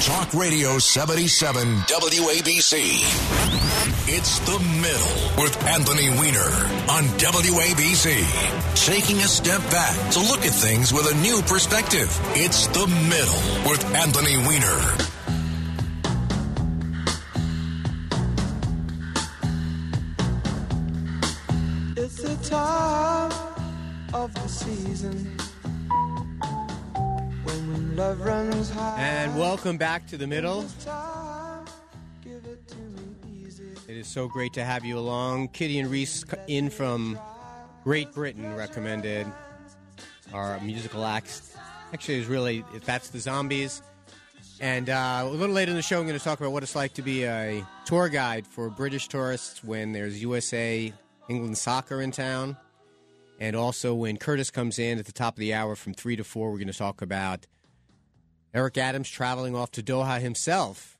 Talk Radio 77 WABC. It's the middle with Anthony Weiner on WABC. Taking a step back to look at things with a new perspective. It's the middle with Anthony Weiner. It's the time of the season And welcome back to the middle. Time, give it to me easy. It is so great to have you along. Kitty and Reese in from Great Britain recommended our musical acts. Actually, it was really that's the zombies. And uh, a little later in the show, I'm going to talk about what it's like to be a tour guide for British tourists when there's USA England soccer in town. And also when Curtis comes in at the top of the hour from 3 to 4, we're going to talk about Eric Adams traveling off to Doha himself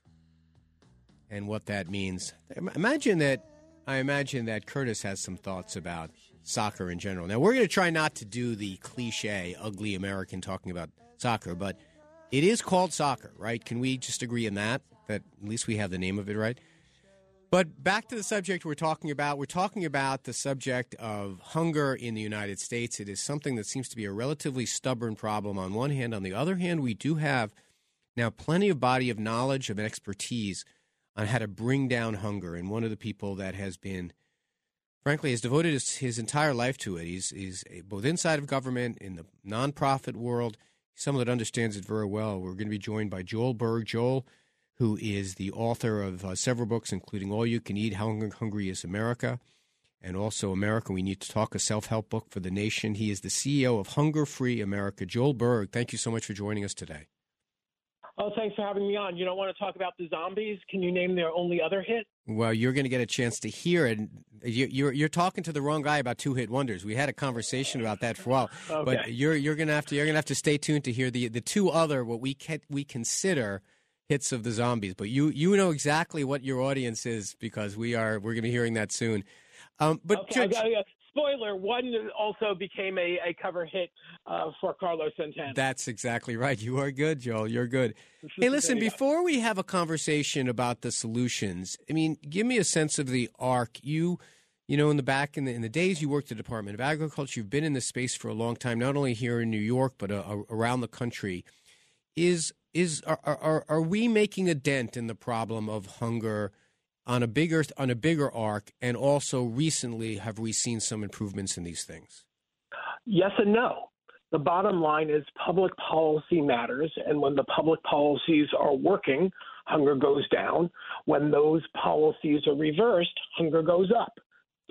and what that means. Imagine that. I imagine that Curtis has some thoughts about soccer in general. Now we're going to try not to do the cliche, ugly American talking about soccer, but it is called soccer, right? Can we just agree on that? That at least we have the name of it right. But back to the subject we're talking about. We're talking about the subject of hunger in the United States. It is something that seems to be a relatively stubborn problem on one hand. On the other hand, we do have now plenty of body of knowledge of expertise on how to bring down hunger. And one of the people that has been, frankly, has devoted his, his entire life to it. He's, he's both inside of government, in the nonprofit world, someone that understands it very well. We're going to be joined by Joel Berg. Joel, who is the author of uh, several books, including All You Can Eat, How Hungry is America, and also America, We Need to Talk, a self help book for the nation. He is the CEO of Hunger Free America. Joel Berg, thank you so much for joining us today. Oh, thanks for having me on. You don't want to talk about the zombies? Can you name their only other hit? Well, you're going to get a chance to hear it. You, you're you're talking to the wrong guy about two hit wonders. We had a conversation about that for a while, Okay. but you're you're going to have to you're going to have to stay tuned to hear the the two other what we can, we consider hits of the zombies. But you you know exactly what your audience is because we are we're going to be hearing that soon. Um, but Okay, I- I- spoiler: one also became a, a cover hit uh, for Carlos Santana. That's exactly right. You are good, Joel. You're good. Hey, listen, There you go. before we have a conversation about the solutions, I mean, give me a sense of the arc. You, you know, in the back in the in the days you worked at the Department of Agriculture, you've been in this space for a long time, not only here in New York but uh, around the country. Is is are, are are we making a dent in the problem of hunger on a bigger on a bigger arc? And also, recently, have we seen some improvements in these things? Yes and no. The bottom line is public policy matters, and when the public policies are working, hunger goes down. When those policies are reversed, hunger goes up.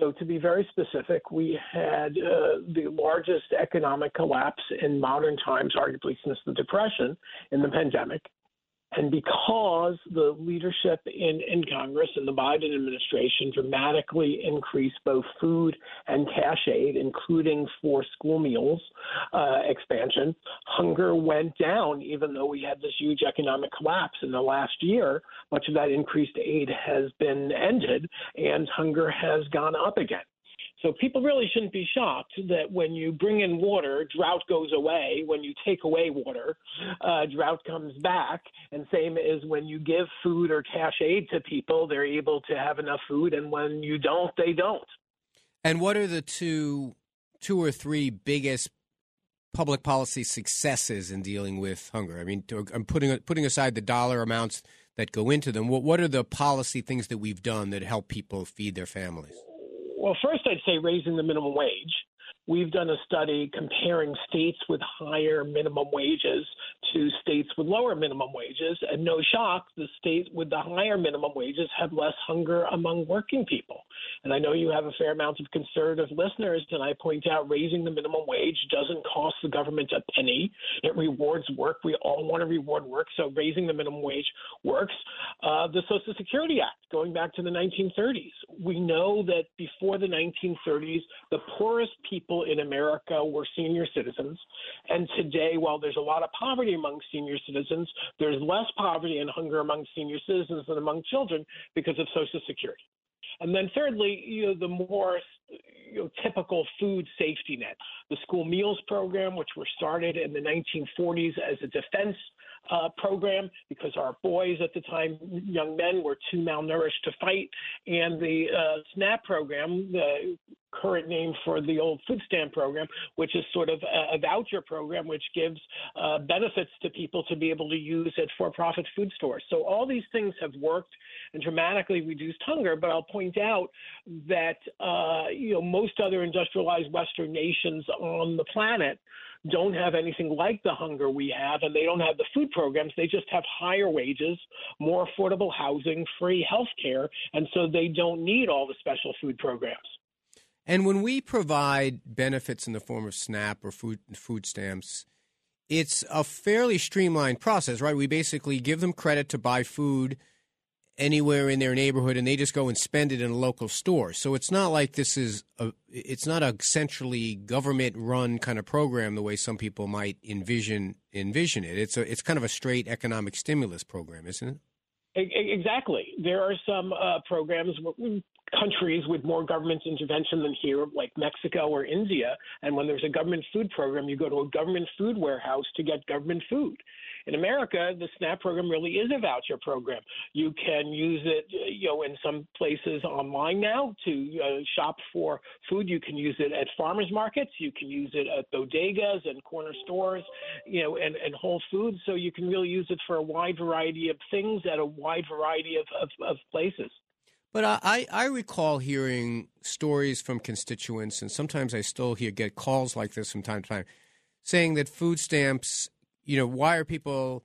So, to be very specific, we had uh, the largest economic collapse in modern times, arguably since the Depression, in the pandemic. And because the leadership in, in Congress and the Biden administration dramatically increased both food and cash aid, including for school meals uh, expansion, hunger went down, even though we had this huge economic collapse in the last year. Much of that increased aid has been ended, and hunger has gone up again. So people really shouldn't be shocked that when you bring in water, drought goes away. When you take away water, uh, drought comes back. And same as when you give food or cash aid to people, they're able to have enough food. And when you don't, they don't. And what are the two, two or three biggest public policy successes in dealing with hunger? I mean, I'm putting putting aside the dollar amounts that go into them. What what are the policy things that we've done that help people feed their families? Well, first, I'd say raising the minimum wage. We've done a study comparing states with higher minimum wages to states with lower minimum wages, and no shock, the states with the higher minimum wages have less hunger among working people. And I know you have a fair amount of conservative listeners, and I point out raising the minimum wage doesn't cost the government a penny. It rewards work. We all want to reward work, so raising the minimum wage works. Uh, the Social Security Act, going back to the 1930s, we know that before the 1930s, the poorest people in America were senior citizens. And today, while there's a lot of poverty among senior citizens, there's less poverty and hunger among senior citizens than among children because of Social Security. And then thirdly, you know, the more you know, typical food safety net, the school meals program, which were started in the 1940s as a defense uh, program because our boys at the time, young men, were too malnourished to fight, and the uh, SNAP program, the current name for the old food stamp program, which is sort of a, a voucher program which gives uh, benefits to people to be able to use at for-profit food stores. So all these things have worked and dramatically reduced hunger. But I'll point out that uh, you know most other industrialized Western nations on the planet don't have anything like the hunger we have, and they don't have the food programs. They just have higher wages, more affordable housing, free health care, and so they don't need all the special food programs. And when we provide benefits in the form of SNAP or food food stamps, it's a fairly streamlined process, right? We basically give them credit to buy food anywhere in their neighborhood and they just go and spend it in a local store. So it's not like this is a it's not a centrally government run kind of program the way some people might envision envision it. It's a it's kind of a straight economic stimulus program, isn't it? Exactly. There are some uh, programs, countries with more government intervention than here, like Mexico or India. And when there's a government food program, you go to a government food warehouse to get government food. In America, the SNAP program really is a voucher program. You can use it, you know, in some places online now to uh, shop for food. You can use it at farmers markets. You can use it at bodegas and corner stores, you know, and, and Whole Foods. So you can really use it for a wide variety of things at a wide variety of, of, of places. But I, I recall hearing stories from constituents, and sometimes I still hear get calls like this from time to time, saying that food stamps you know, why are people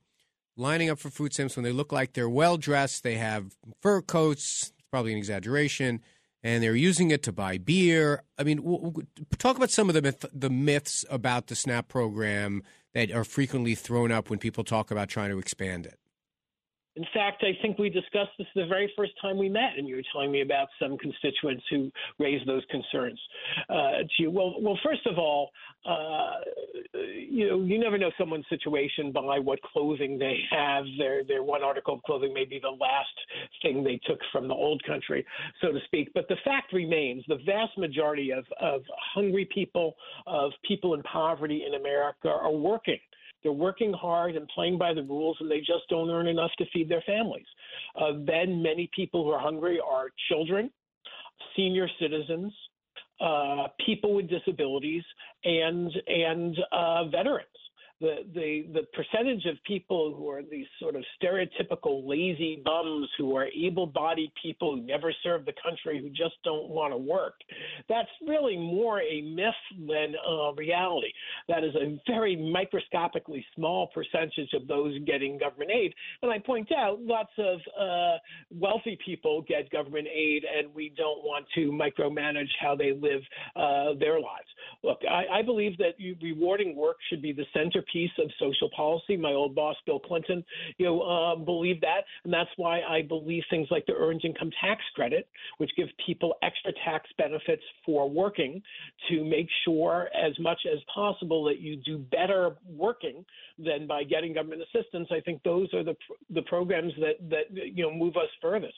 lining up for food stamps when they look like they're well dressed? They have fur coats. It's probably an exaggeration. And they're using it to buy beer. I mean, w- w- talk about some of the myth- the myths about the SNAP program that are frequently thrown up when people talk about trying to expand it. In fact, I think we discussed this the very first time we met, and you were telling me about some constituents who raised those concerns uh, to you. Well, well, first of all, uh, you know, you never know someone's situation by what clothing they have. Their their one article of clothing may be the last thing they took from the old country, so to speak. But the fact remains: the vast majority of of hungry people, of people in poverty in America, are working. They're working hard and playing by the rules, and they just don't earn enough to feed their families. Uh, then many people who are hungry are children, senior citizens, uh, people with disabilities, and and uh, veterans the the the percentage of people who are these sort of stereotypical lazy bums who are able-bodied people who never serve the country who just don't want to work that's really more a myth than a reality. That is a very microscopically small percentage of those getting government aid. And i point out lots of uh, wealthy people get government aid and we don't want to micromanage how they live uh, their lives look I, I believe that rewarding work should be the centerpiece of social policy. My old boss, Bill Clinton, you know, uh, believed that, and that's why I believe things like the earned income tax credit, which give people extra tax benefits for working, to make sure as much as possible that you do better working than by getting government assistance. I think those are the the programs that that you know move us furthest.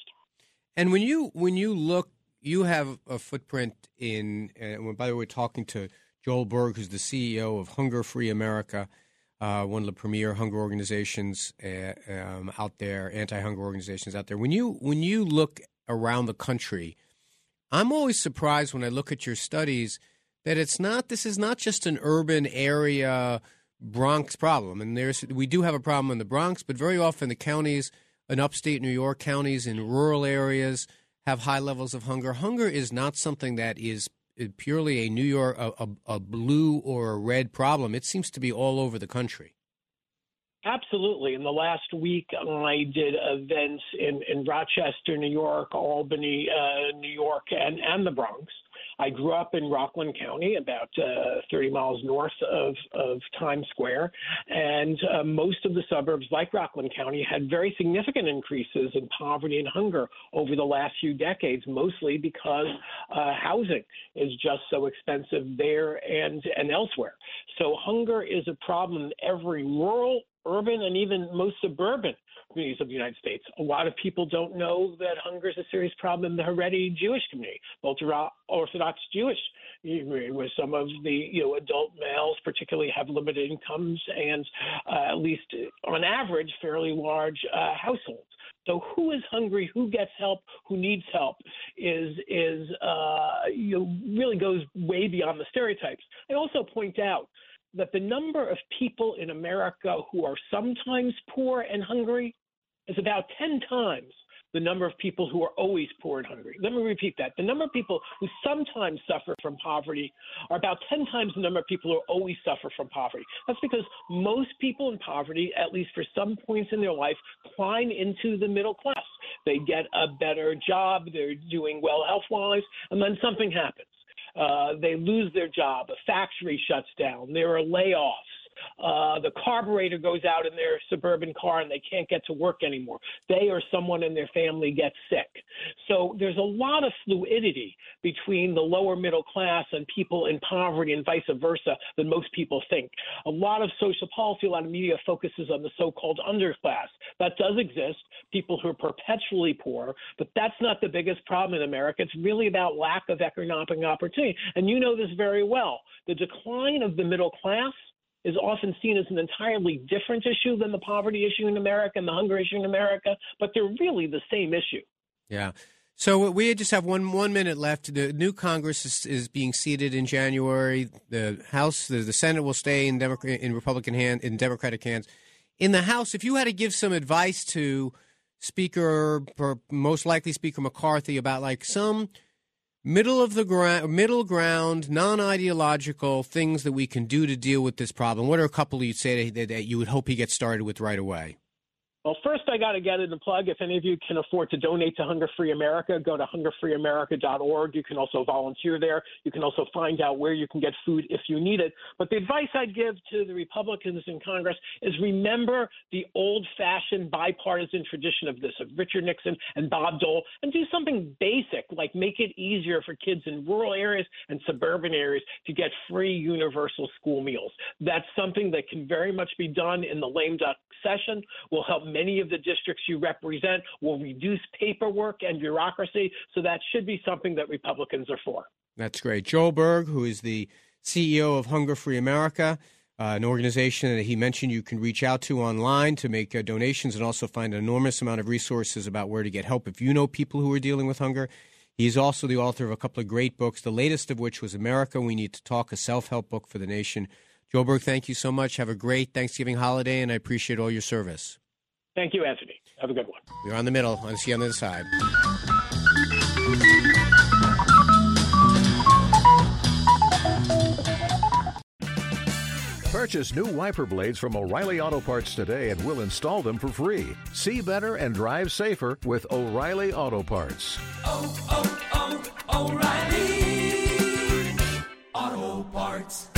And when you when you look, you have a footprint in. Uh, by the way, we're talking to Joel Berg, who's the CEO of Hunger Free America, uh, one of the premier hunger organizations uh, um, out there, anti-hunger organizations out there. When you when you look around the country, I'm always surprised when I look at your studies that it's not. This is not just an urban area Bronx problem, and there's we do have a problem in the Bronx, but very often the counties in upstate New York counties in rural areas have high levels of hunger. Hunger is not something that is purely a New York, a, a, a, blue or a red problem. It seems to be all over the country. Absolutely. In the last week, I did events in, in Rochester, New York, Albany, uh, New York, and, and the Bronx. I grew up in Rockland County, about uh, 30 miles north of, of Times Square, and uh, most of the suburbs, like Rockland County, had very significant increases in poverty and hunger over the last few decades, mostly because uh, housing is just so expensive there and, and elsewhere. So hunger is a problem in every rural urban and even most suburban communities of the United States. A lot of people don't know that hunger is a serious problem in the Haredi Jewish community, ultra Orthodox Jewish where some of the you know adult males particularly have limited incomes and uh, at least on average fairly large uh, households. So who is hungry, who gets help, who needs help is is uh, you know, really goes way beyond the stereotypes. I also point out that the number of people in America who are sometimes poor and hungry is about 10 times the number of people who are always poor and hungry. Let me repeat that. The number of people who sometimes suffer from poverty are about 10 times the number of people who always suffer from poverty. That's because most people in poverty, at least for some points in their life, climb into the middle class. They get a better job, they're doing well health wise, and then something happens. Uh, they lose their job, a factory shuts down, there are layoffs uh, the carburetor goes out in their suburban car and they can't get to work anymore. They or someone in their family gets sick. So there's a lot of fluidity between the lower middle class and people in poverty and vice versa than most people think. A lot of social policy, a lot of media focuses on the so called underclass. That does exist, people who are perpetually poor, but that's not the biggest problem in America. It's really about lack of economic opportunity. And you know this very well. The decline of the middle class is often seen as an entirely different issue than the poverty issue in America and the hunger issue in America, but they're really the same issue. Yeah. So we just have one one minute left. The new Congress is, is being seated in January. The House, the, the Senate will stay in Democrat in Republican hand in Democratic hands. In the House, if you had to give some advice to Speaker, most likely Speaker McCarthy, about like some middle of the ground, middle ground, non-ideological things that we can do to deal with this problem. What are a couple you'd say that, that you would hope he gets started with right away? Well, first, I got to get in the plug. If any of you can afford to donate to Hunger Free America, go to hungerfreeamerica.org. You can also volunteer there. You can also find out where you can get food if you need it. But the advice I'd give to the Republicans in Congress is remember the old fashioned bipartisan tradition of this, of Richard Nixon and Bob Dole, and do something basic like make it easier for kids in rural areas and suburban areas to get free universal school meals. That's something that can very much be done in the lame duck session, will help many of the districts you represent, will reduce paperwork and bureaucracy. So that should be something that Republicans are for. That's great. Joel Berg, who is the CEO of Hunger Free America, uh, an organization that he mentioned you can reach out to online to make uh, donations and also find an enormous amount of resources about where to get help if you know people who are dealing with hunger. He's also the author of a couple of great books, the latest of which was America We Need to Talk, a self help book for the nation. Joel Berg, thank you so much. Have a great Thanksgiving holiday, and I appreciate all your service. Thank you, Anthony. Have a good one. We're on the middle. I'll see you on the other side. Purchase new wiper blades from O'Reilly Auto Parts today and we'll install them for free. See better and drive safer with O'Reilly Auto Parts. Oh, oh, oh, O'Reilly Auto Parts.